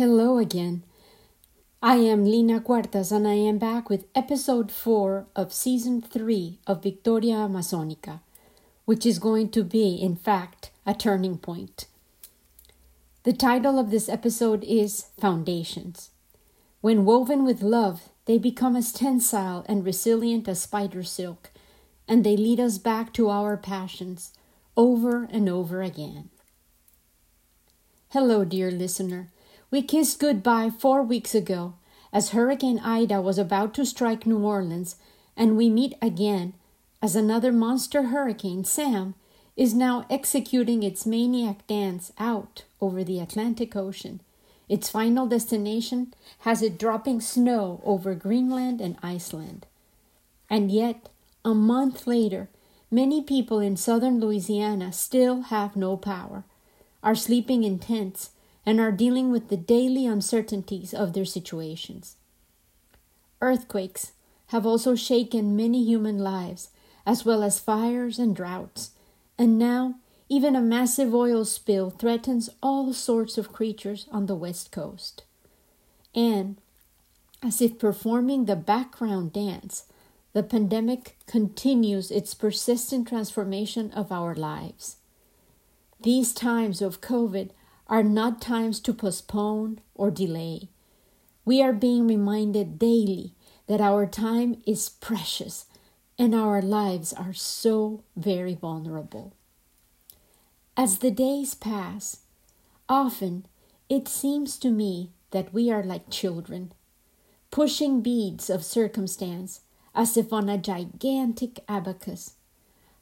Hello again. I am Lina Cuartas and I am back with episode 4 of season 3 of Victoria Amazonica, which is going to be, in fact, a turning point. The title of this episode is Foundations. When woven with love, they become as tensile and resilient as spider silk, and they lead us back to our passions over and over again. Hello, dear listener. We kissed goodbye four weeks ago as Hurricane Ida was about to strike New Orleans, and we meet again as another monster hurricane, Sam, is now executing its maniac dance out over the Atlantic Ocean. Its final destination has it dropping snow over Greenland and Iceland. And yet, a month later, many people in southern Louisiana still have no power, are sleeping in tents, and are dealing with the daily uncertainties of their situations. Earthquakes have also shaken many human lives, as well as fires and droughts, and now even a massive oil spill threatens all sorts of creatures on the west coast. And, as if performing the background dance, the pandemic continues its persistent transformation of our lives. These times of COVID are not times to postpone or delay. We are being reminded daily that our time is precious and our lives are so very vulnerable. As the days pass, often it seems to me that we are like children, pushing beads of circumstance as if on a gigantic abacus,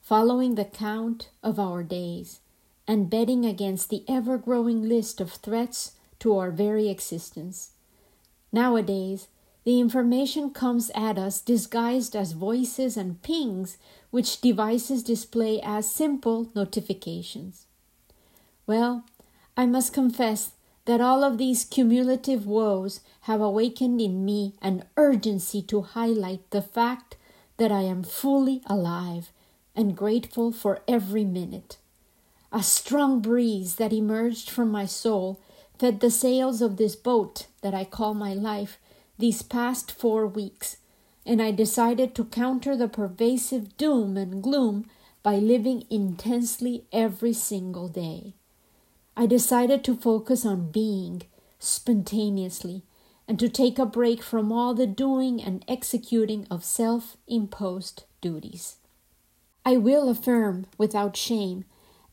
following the count of our days and betting against the ever growing list of threats to our very existence. Nowadays, the information comes at us disguised as voices and pings, which devices display as simple notifications. Well, I must confess that all of these cumulative woes have awakened in me an urgency to highlight the fact that I am fully alive and grateful for every minute. A strong breeze that emerged from my soul fed the sails of this boat that I call my life these past four weeks, and I decided to counter the pervasive doom and gloom by living intensely every single day. I decided to focus on being spontaneously and to take a break from all the doing and executing of self imposed duties. I will affirm without shame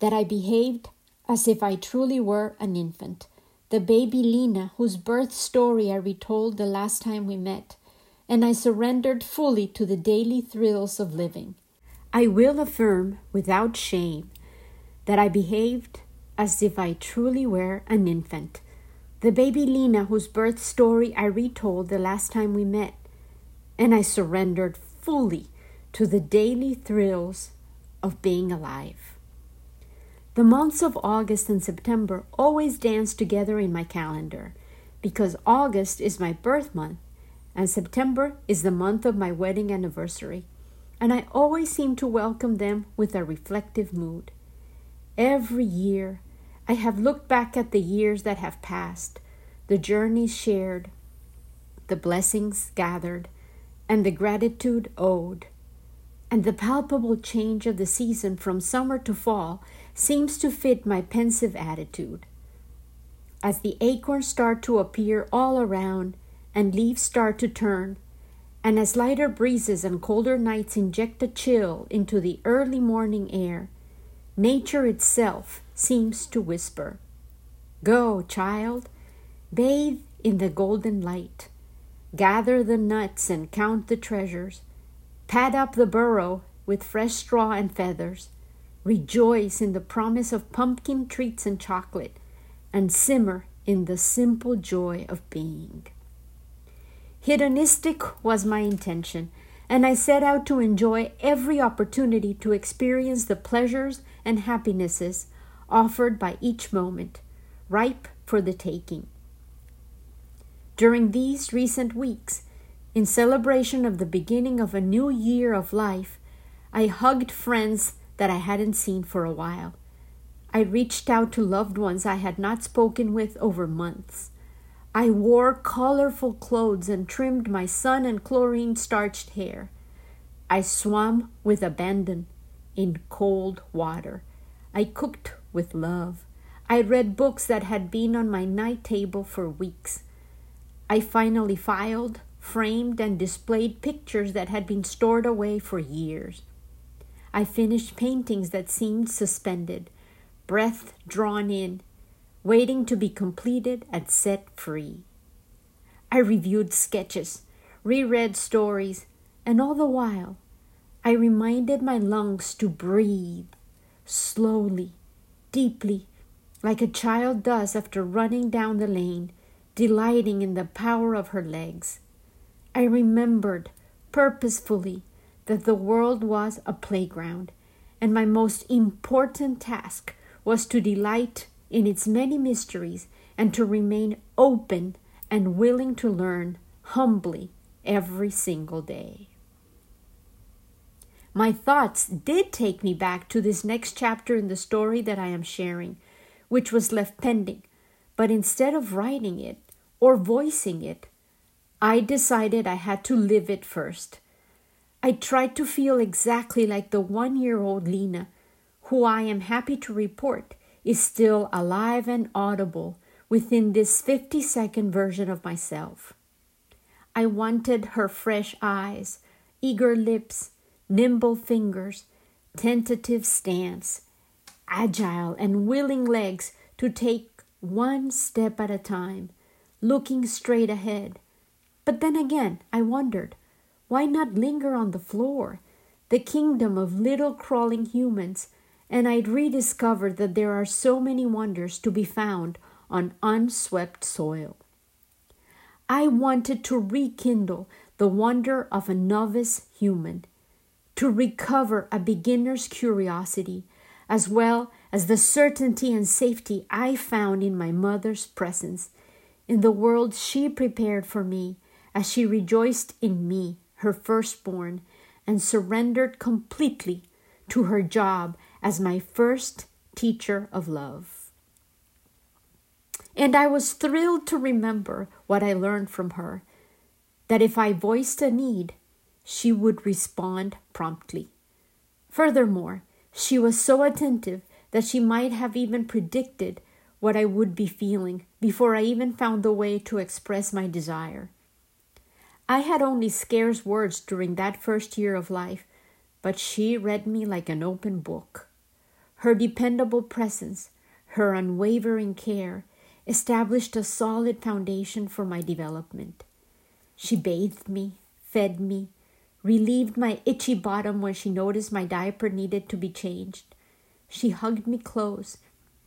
that I behaved as if I truly were an infant, the baby Lina, whose birth story I retold the last time we met, and I surrendered fully to the daily thrills of living. I will affirm without shame that I behaved as if I truly were an infant, the baby Lina, whose birth story I retold the last time we met, and I surrendered fully to the daily thrills of being alive. The months of August and September always dance together in my calendar because August is my birth month and September is the month of my wedding anniversary, and I always seem to welcome them with a reflective mood. Every year, I have looked back at the years that have passed, the journeys shared, the blessings gathered, and the gratitude owed. And the palpable change of the season from summer to fall seems to fit my pensive attitude. As the acorns start to appear all around and leaves start to turn, and as lighter breezes and colder nights inject a chill into the early morning air, nature itself seems to whisper, Go, child, bathe in the golden light, gather the nuts and count the treasures, pad up the burrow with fresh straw and feathers, Rejoice in the promise of pumpkin treats and chocolate, and simmer in the simple joy of being. Hedonistic was my intention, and I set out to enjoy every opportunity to experience the pleasures and happinesses offered by each moment, ripe for the taking. During these recent weeks, in celebration of the beginning of a new year of life, I hugged friends that I hadn't seen for a while. I reached out to loved ones I had not spoken with over months. I wore colorful clothes and trimmed my sun and chlorine starched hair. I swam with abandon in cold water. I cooked with love. I read books that had been on my night table for weeks. I finally filed, framed, and displayed pictures that had been stored away for years. I finished paintings that seemed suspended, breath drawn in, waiting to be completed and set free. I reviewed sketches, reread stories, and all the while, I reminded my lungs to breathe slowly, deeply, like a child does after running down the lane, delighting in the power of her legs. I remembered purposefully that the world was a playground, and my most important task was to delight in its many mysteries and to remain open and willing to learn humbly every single day. My thoughts did take me back to this next chapter in the story that I am sharing, which was left pending, but instead of writing it or voicing it, I decided I had to live it first. I tried to feel exactly like the one year old Lina, who I am happy to report is still alive and audible within this 50 second version of myself. I wanted her fresh eyes, eager lips, nimble fingers, tentative stance, agile and willing legs to take one step at a time, looking straight ahead. But then again, I wondered why not linger on the floor, the kingdom of little crawling humans and I'd rediscover that there are so many wonders to be found on unswept soil. I wanted to rekindle the wonder of a novice human, to recover a beginner's curiosity, as well as the certainty and safety I found in my mother's presence, in the world she prepared for me as she rejoiced in me, her firstborn, and surrendered completely to her job as my first teacher of love. And I was thrilled to remember what I learned from her that if I voiced a need, she would respond promptly. Furthermore, she was so attentive that she might have even predicted what I would be feeling before I even found the way to express my desire. I had only scarce words during that first year of life, but she read me like an open book. Her dependable presence, her unwavering care, established a solid foundation for my development. She bathed me, fed me, relieved my itchy bottom when she noticed my diaper needed to be changed. She hugged me close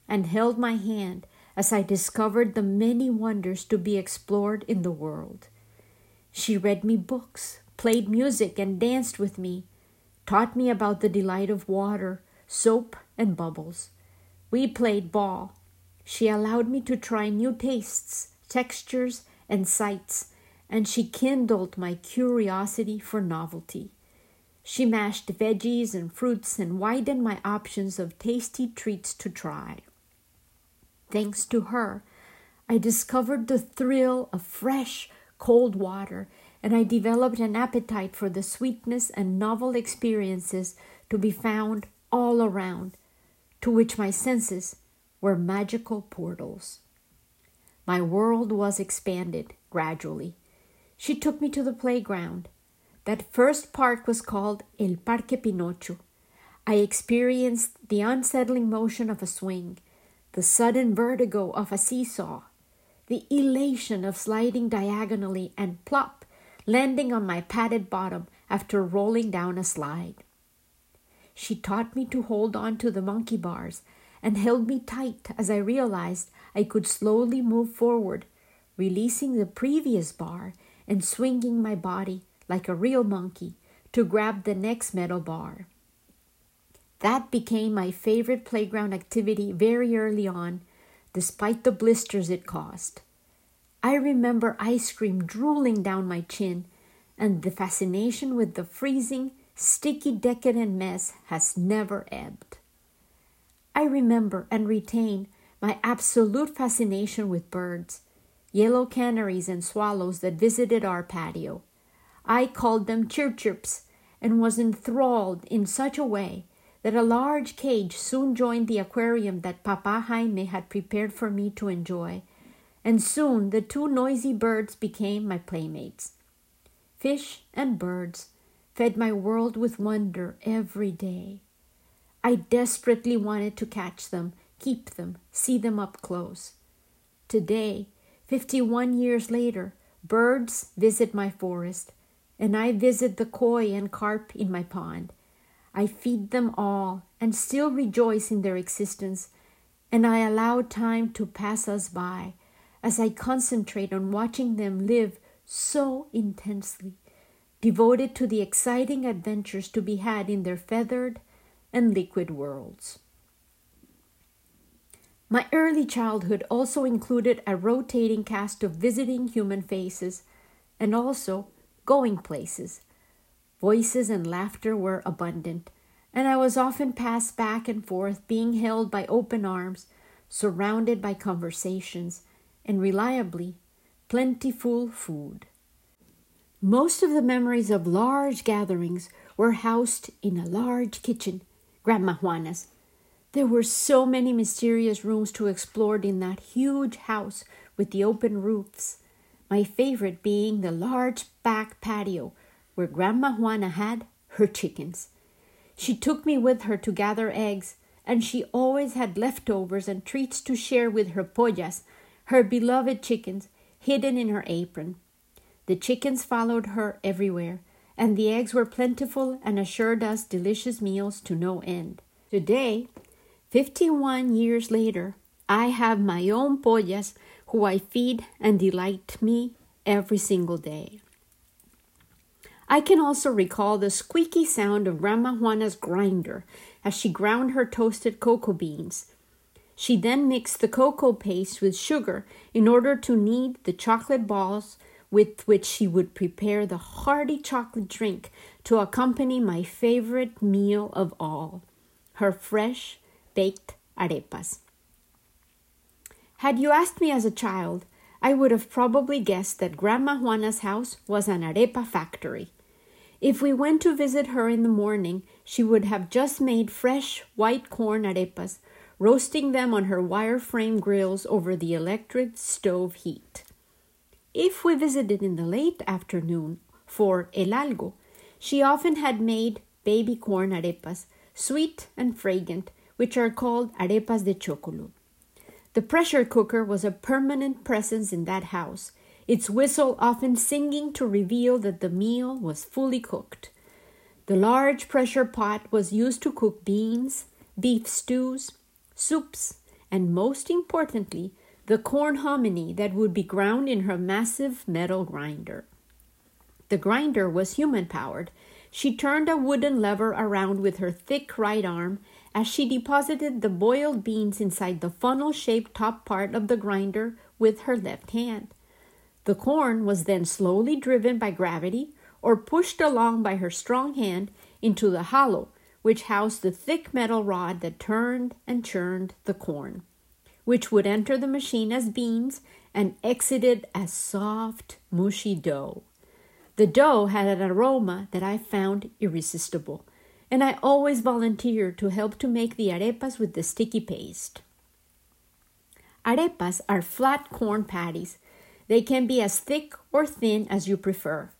and held my hand as I discovered the many wonders to be explored in the world. She read me books, played music, and danced with me, taught me about the delight of water, soap, and bubbles. We played ball. She allowed me to try new tastes, textures, and sights, and she kindled my curiosity for novelty. She mashed veggies and fruits and widened my options of tasty treats to try. Thanks to her, I discovered the thrill of fresh, cold water, and I developed an appetite for the sweetness and novel experiences to be found all around, to which my senses were magical portals. My world was expanded gradually. She took me to the playground. That first park was called El Parque Pinocho. I experienced the unsettling motion of a swing, the sudden vertigo of a seesaw, the elation of sliding diagonally and plop, landing on my padded bottom after rolling down a slide. She taught me to hold on to the monkey bars and held me tight as I realized I could slowly move forward, releasing the previous bar and swinging my body like a real monkey to grab the next metal bar. That became my favorite playground activity very early on, despite the blisters it caused. I remember ice cream drooling down my chin and the fascination with the freezing, sticky, decadent mess has never ebbed. I remember and retain my absolute fascination with birds. yellow canaries and swallows that visited our patio. I called them chirp chirps and was enthralled in such a way that a large cage soon joined the aquarium that Papa Jaime had prepared for me to enjoy, and soon the two noisy birds became my playmates. Fish and birds fed my world with wonder every day. I desperately wanted to catch them, keep them, see them up close. Today, 51 years later, birds visit my forest, and I visit the koi and carp in my pond. I feed them all and still rejoice in their existence, and I allow time to pass us by as I concentrate on watching them live so intensely, devoted to the exciting adventures to be had in their feathered and liquid worlds. My early childhood also included a rotating cast of visiting human faces and also going places. Voices and laughter were abundant, and I was often passed back and forth, being held by open arms, surrounded by conversations, and reliably plentiful food. Most of the memories of large gatherings were housed in a large kitchen, Grandma Juana's, there were so many mysterious rooms to explore in that huge house with the open roofs, my favorite being the large back patio where Grandma Juana had her chickens. She took me with her to gather eggs, and she always had leftovers and treats to share with her pollas, her beloved chickens, hidden in her apron. The chickens followed her everywhere, and the eggs were plentiful and assured us delicious meals to no end. Today, 51 years later, I have my own pollas who I feed and delight me every single day. I can also recall the squeaky sound of Grandma Juana's grinder as she ground her toasted cocoa beans. She then mixed the cocoa paste with sugar in order to knead the chocolate balls with which she would prepare the hearty chocolate drink to accompany my favorite meal of all her fresh, baked arepas. Had you asked me as a child, I would have probably guessed that Grandma Juana's house was an arepa factory. If we went to visit her in the morning, she would have just made fresh white corn arepas, roasting them on her wire frame grills over the electric stove heat. If we visited in the late afternoon for el algo, she often had made baby corn arepas, sweet and fragrant, which are called arepas de chocolo. The pressure cooker was a permanent presence in that house, its whistle often singing to reveal that the meal was fully cooked. The large pressure pot was used to cook beans, beef stews, soups, and most importantly, the corn hominy that would be ground in her massive metal grinder. The grinder was human powered. She turned a wooden lever around with her thick right arm as she deposited the boiled beans inside the funnel shaped top part of the grinder with her left hand. The corn was then slowly driven by gravity or pushed along by her strong hand into the hollow, which housed the thick metal rod that turned and churned the corn, which would enter the machine as beans and exited as soft, mushy dough. The dough had an aroma that I found irresistible and I always volunteer to help to make the arepas with the sticky paste. Arepas are flat corn patties. They can be as thick or thin as you prefer.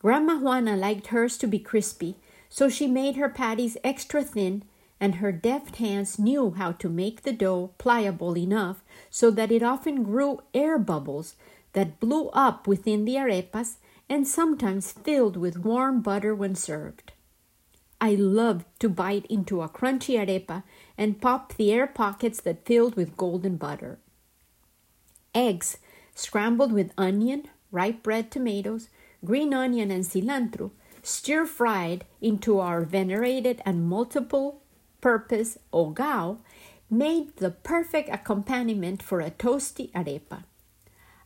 Grandma Juana liked hers to be crispy, so she made her patties extra thin, and her deft hands knew how to make the dough pliable enough so that it often grew air bubbles that blew up within the arepas and sometimes filled with warm butter when served. I loved to bite into a crunchy arepa and pop the air pockets that filled with golden butter. Eggs scrambled with onion, ripe red tomatoes, green onion, and cilantro, stir fried into our venerated and multiple purpose hogao, made the perfect accompaniment for a toasty arepa.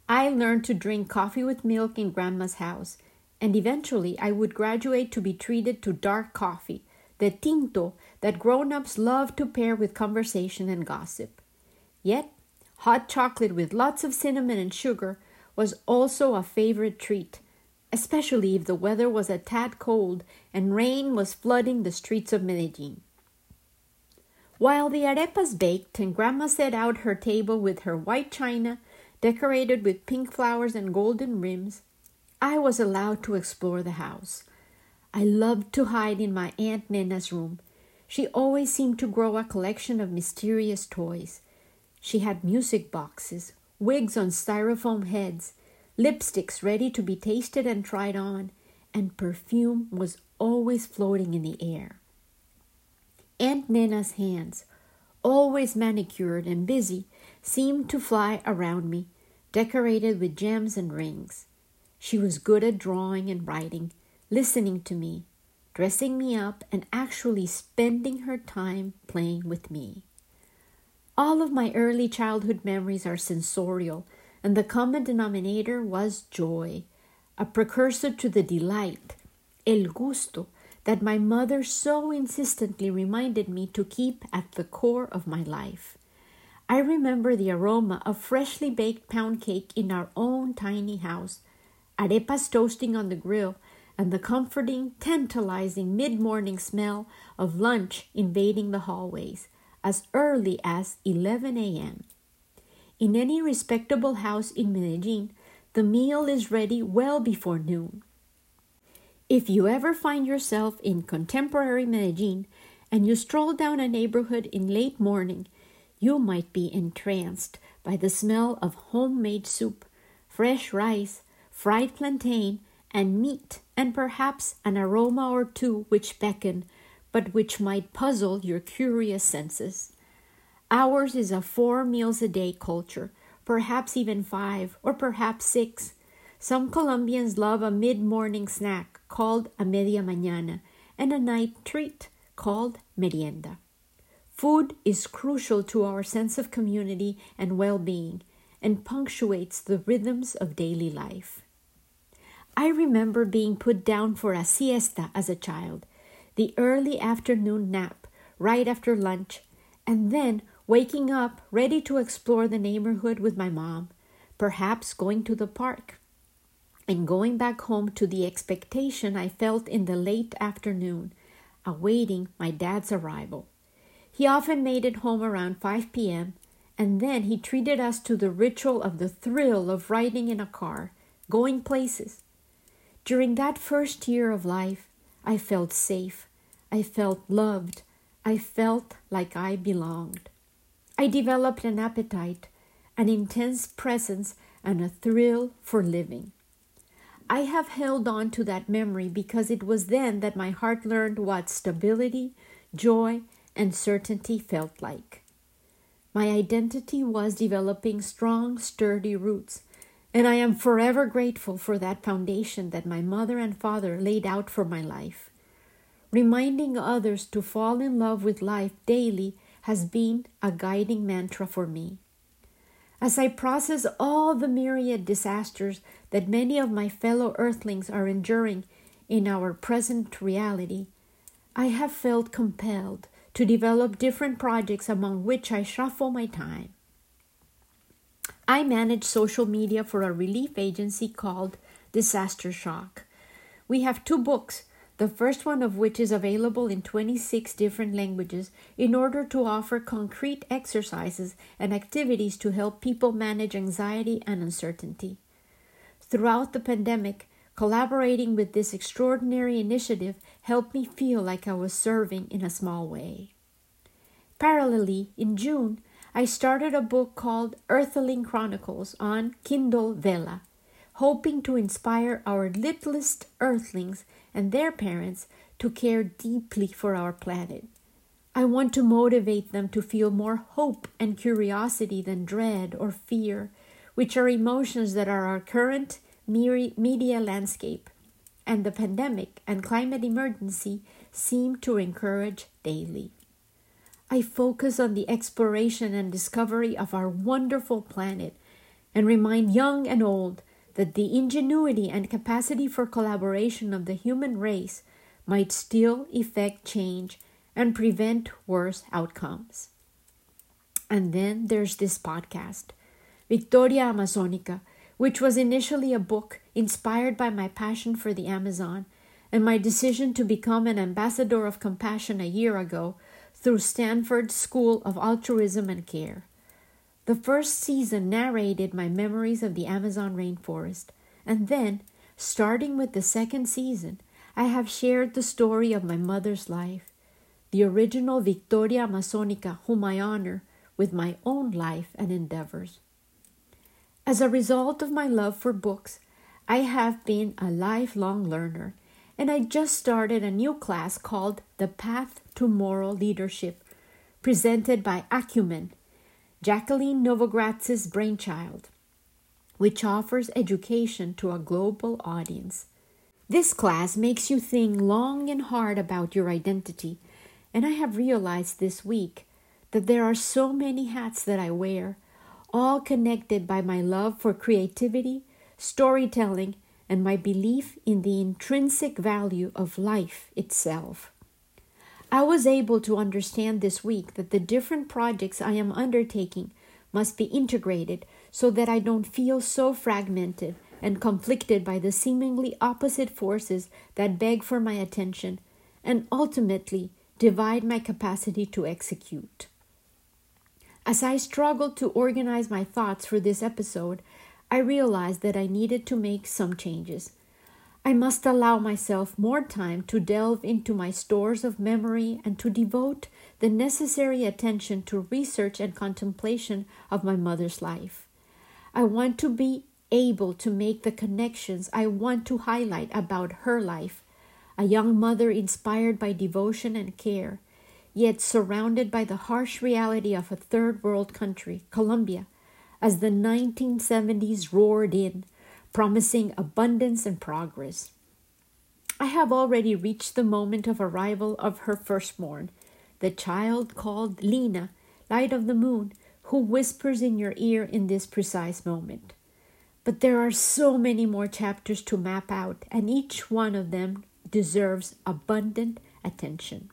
I learned to drink coffee with milk in Grandma's house and eventually I would graduate to be treated to dark coffee, the tinto that grown ups love to pair with conversation and gossip. Yet, Hot chocolate with lots of cinnamon and sugar was also a favorite treat, especially if the weather was a tad cold and rain was flooding the streets of Medellin. While the arepas baked and Grandma set out her table with her white china decorated with pink flowers and golden rims, I was allowed to explore the house. I loved to hide in my Aunt Nena's room. She always seemed to grow a collection of mysterious toys. She had music boxes, wigs on styrofoam heads, lipsticks ready to be tasted and tried on, and perfume was always floating in the air. Aunt Nena's hands, always manicured and busy, seemed to fly around me, decorated with gems and rings. She was good at drawing and writing, listening to me, dressing me up, and actually spending her time playing with me. All of my early childhood memories are sensorial, and the common denominator was joy, a precursor to the delight, el gusto, that my mother so insistently reminded me to keep at the core of my life. I remember the aroma of freshly baked pound cake in our own tiny house, arepas toasting on the grill, and the comforting, tantalizing mid morning smell of lunch invading the hallways as early as 11 a.m. In any respectable house in Medellin, the meal is ready well before noon. If you ever find yourself in contemporary Medellin and you stroll down a neighborhood in late morning, you might be entranced by the smell of homemade soup, fresh rice, fried plantain, and meat, and perhaps an aroma or two which beckon, but which might puzzle your curious senses. Ours is a four meals a day culture, perhaps even five, or perhaps six. Some Colombians love a mid morning snack, called a media mañana and a night treat called merienda. Food is crucial to our sense of community and well being and punctuates the rhythms of daily life. I remember being put down for a siesta as a child, the early afternoon nap right after lunch, and then waking up ready to explore the neighborhood with my mom, perhaps going to the park and going back home to the expectation I felt in the late afternoon, awaiting my dad's arrival. He often made it home around 5 p.m., and then he treated us to the ritual of the thrill of riding in a car, going places. During that first year of life, I felt safe, I felt loved, I felt like I belonged. I developed an appetite, an intense presence, and a thrill for living. I have held on to that memory because it was then that my heart learned what stability, joy, and certainty felt like. My identity was developing strong, sturdy roots, and I am forever grateful for that foundation that my mother and father laid out for my life. Reminding others to fall in love with life daily has been a guiding mantra for me. As I process all the myriad disasters that many of my fellow earthlings are enduring in our present reality, I have felt compelled to develop different projects among which I shuffle my time. I manage social media for a relief agency called Disaster Shock. We have two books the first one of which is available in 26 different languages in order to offer concrete exercises and activities to help people manage anxiety and uncertainty. Throughout the pandemic, collaborating with this extraordinary initiative helped me feel like I was serving in a small way. Parallelly, in June, I started a book called Earthling Chronicles on Kindle Vella, hoping to inspire our littlest earthlings and their parents to care deeply for our planet. I want to motivate them to feel more hope and curiosity than dread or fear, which are emotions that are our current media landscape and the pandemic and climate emergency seem to encourage daily. I focus on the exploration and discovery of our wonderful planet and remind young and old that the ingenuity and capacity for collaboration of the human race might still effect change and prevent worse outcomes. And then there's this podcast, Victoria Amazonica, which was initially a book inspired by my passion for the Amazon and my decision to become an ambassador of compassion a year ago through Stanford School of Altruism and Care. The first season narrated my memories of the Amazon rainforest, and then, starting with the second season, I have shared the story of my mother's life, the original Victoria Amazonica, whom I honor with my own life and endeavors. As a result of my love for books, I have been a lifelong learner and I just started a new class called The Path to Moral Leadership, presented by Acumen, Jacqueline Novogratz's brainchild, which offers education to a global audience. This class makes you think long and hard about your identity, and I have realized this week that there are so many hats that I wear, all connected by my love for creativity, storytelling, and my belief in the intrinsic value of life itself. I was able to understand this week that the different projects I am undertaking must be integrated so that I don't feel so fragmented and conflicted by the seemingly opposite forces that beg for my attention and ultimately divide my capacity to execute. As I struggled to organize my thoughts for this episode, I realized that I needed to make some changes. I must allow myself more time to delve into my stores of memory and to devote the necessary attention to research and contemplation of my mother's life. I want to be able to make the connections I want to highlight about her life, a young mother inspired by devotion and care, yet surrounded by the harsh reality of a third world country, Colombia as the 1970s roared in, promising abundance and progress. I have already reached the moment of arrival of her firstborn, the child called Lina, light of the moon, who whispers in your ear in this precise moment. But there are so many more chapters to map out, and each one of them deserves abundant attention.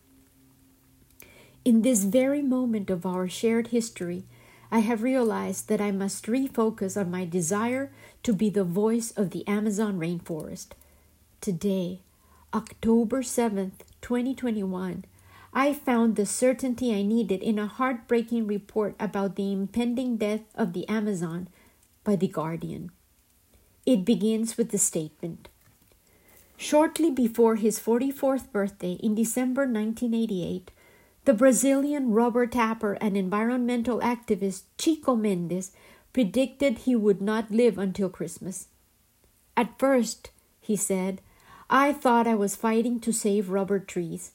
In this very moment of our shared history, I have realized that I must refocus on my desire to be the voice of the Amazon rainforest. Today, October 7th, 2021, I found the certainty I needed in a heartbreaking report about the impending death of the Amazon by The Guardian. It begins with the statement Shortly before his 44th birthday in December 1988, the Brazilian rubber tapper and environmental activist Chico Mendes predicted he would not live until Christmas. At first, he said, I thought I was fighting to save rubber trees.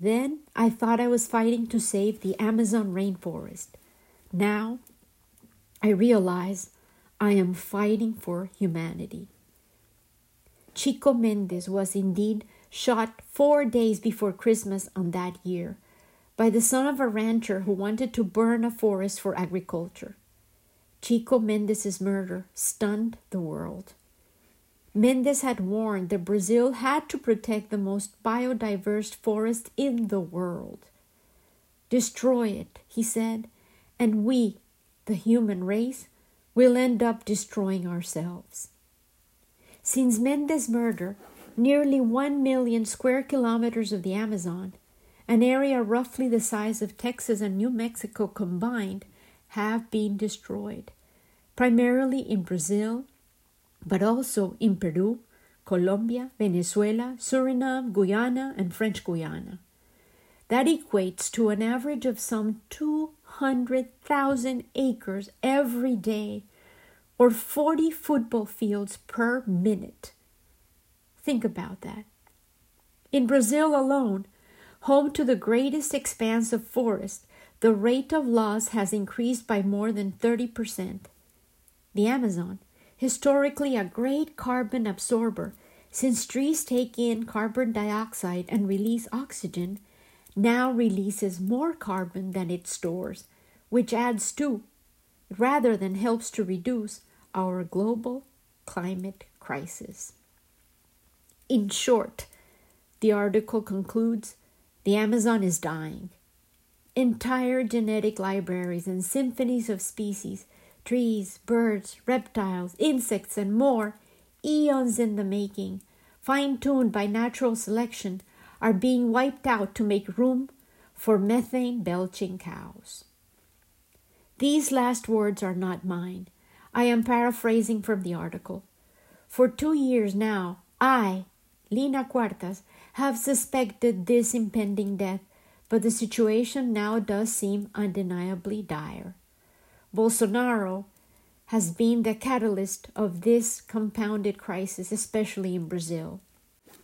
Then I thought I was fighting to save the Amazon rainforest. Now I realize I am fighting for humanity. Chico Mendes was indeed shot four days before Christmas on that year by the son of a rancher who wanted to burn a forest for agriculture. Chico Mendes's murder stunned the world. Mendes had warned that Brazil had to protect the most biodiverse forest in the world. Destroy it, he said, and we, the human race, will end up destroying ourselves. Since Mendes' murder, nearly one million square kilometers of the Amazon an area roughly the size of Texas and New Mexico combined, have been destroyed, primarily in Brazil, but also in Peru, Colombia, Venezuela, Suriname, Guyana, and French Guiana. That equates to an average of some 200,000 acres every day, or 40 football fields per minute. Think about that. In Brazil alone, home to the greatest expanse of forest, the rate of loss has increased by more than 30%. The Amazon, historically a great carbon absorber, since trees take in carbon dioxide and release oxygen, now releases more carbon than it stores, which adds to, rather than helps to reduce, our global climate crisis. In short, the article concludes the Amazon is dying. entire genetic libraries and symphonies of species, trees, birds, reptiles, insects, and more, eons in the making, fine tuned by natural selection, are being wiped out to make room for methane belching cows. These last words are not mine. I am paraphrasing from the article. For two years now, I, Lina Cuartas, have suspected this impending death, but the situation now does seem undeniably dire. Bolsonaro has been the catalyst of this compounded crisis, especially in Brazil.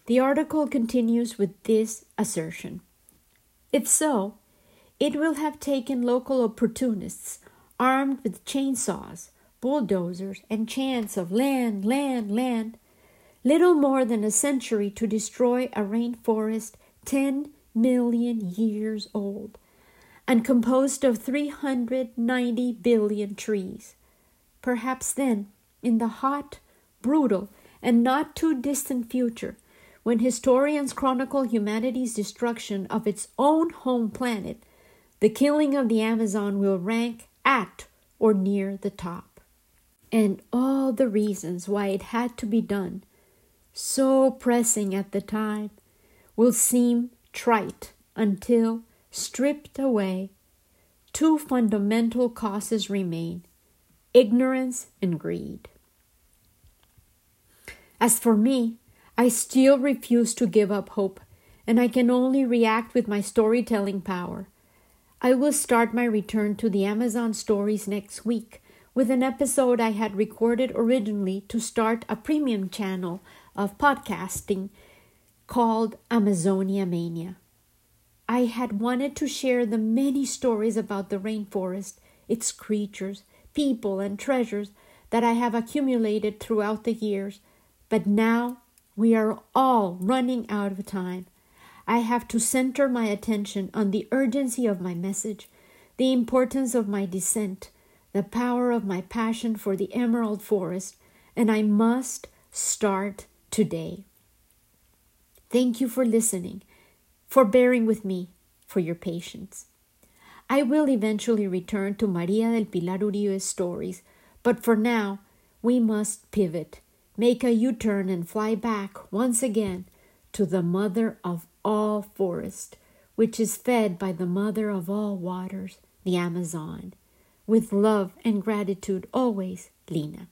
The article continues with this assertion If so, it will have taken local opportunists armed with chainsaws, bulldozers, and chants of land, land, land, little more than a century to destroy a rainforest 10 million years old and composed of 390 billion trees. Perhaps then, in the hot, brutal, and not too distant future, when historians chronicle humanity's destruction of its own home planet, the killing of the Amazon will rank at or near the top. And all the reasons why it had to be done, so pressing at the time, will seem trite until, stripped away, two fundamental causes remain ignorance and greed. As for me, I still refuse to give up hope, and I can only react with my storytelling power. I will start my return to the Amazon stories next week with an episode I had recorded originally to start a premium channel of podcasting called Amazonia Mania. I had wanted to share the many stories about the rainforest, its creatures, people, and treasures that I have accumulated throughout the years, but now we are all running out of time. I have to center my attention on the urgency of my message, the importance of my descent, the power of my passion for the emerald forest, and I must start today. Thank you for listening, for bearing with me, for your patience. I will eventually return to Maria del Pilar Uribe's stories, but for now, we must pivot, make a U turn, and fly back once again to the mother of all forest, which is fed by the mother of all waters, the Amazon. With love and gratitude always, Lina.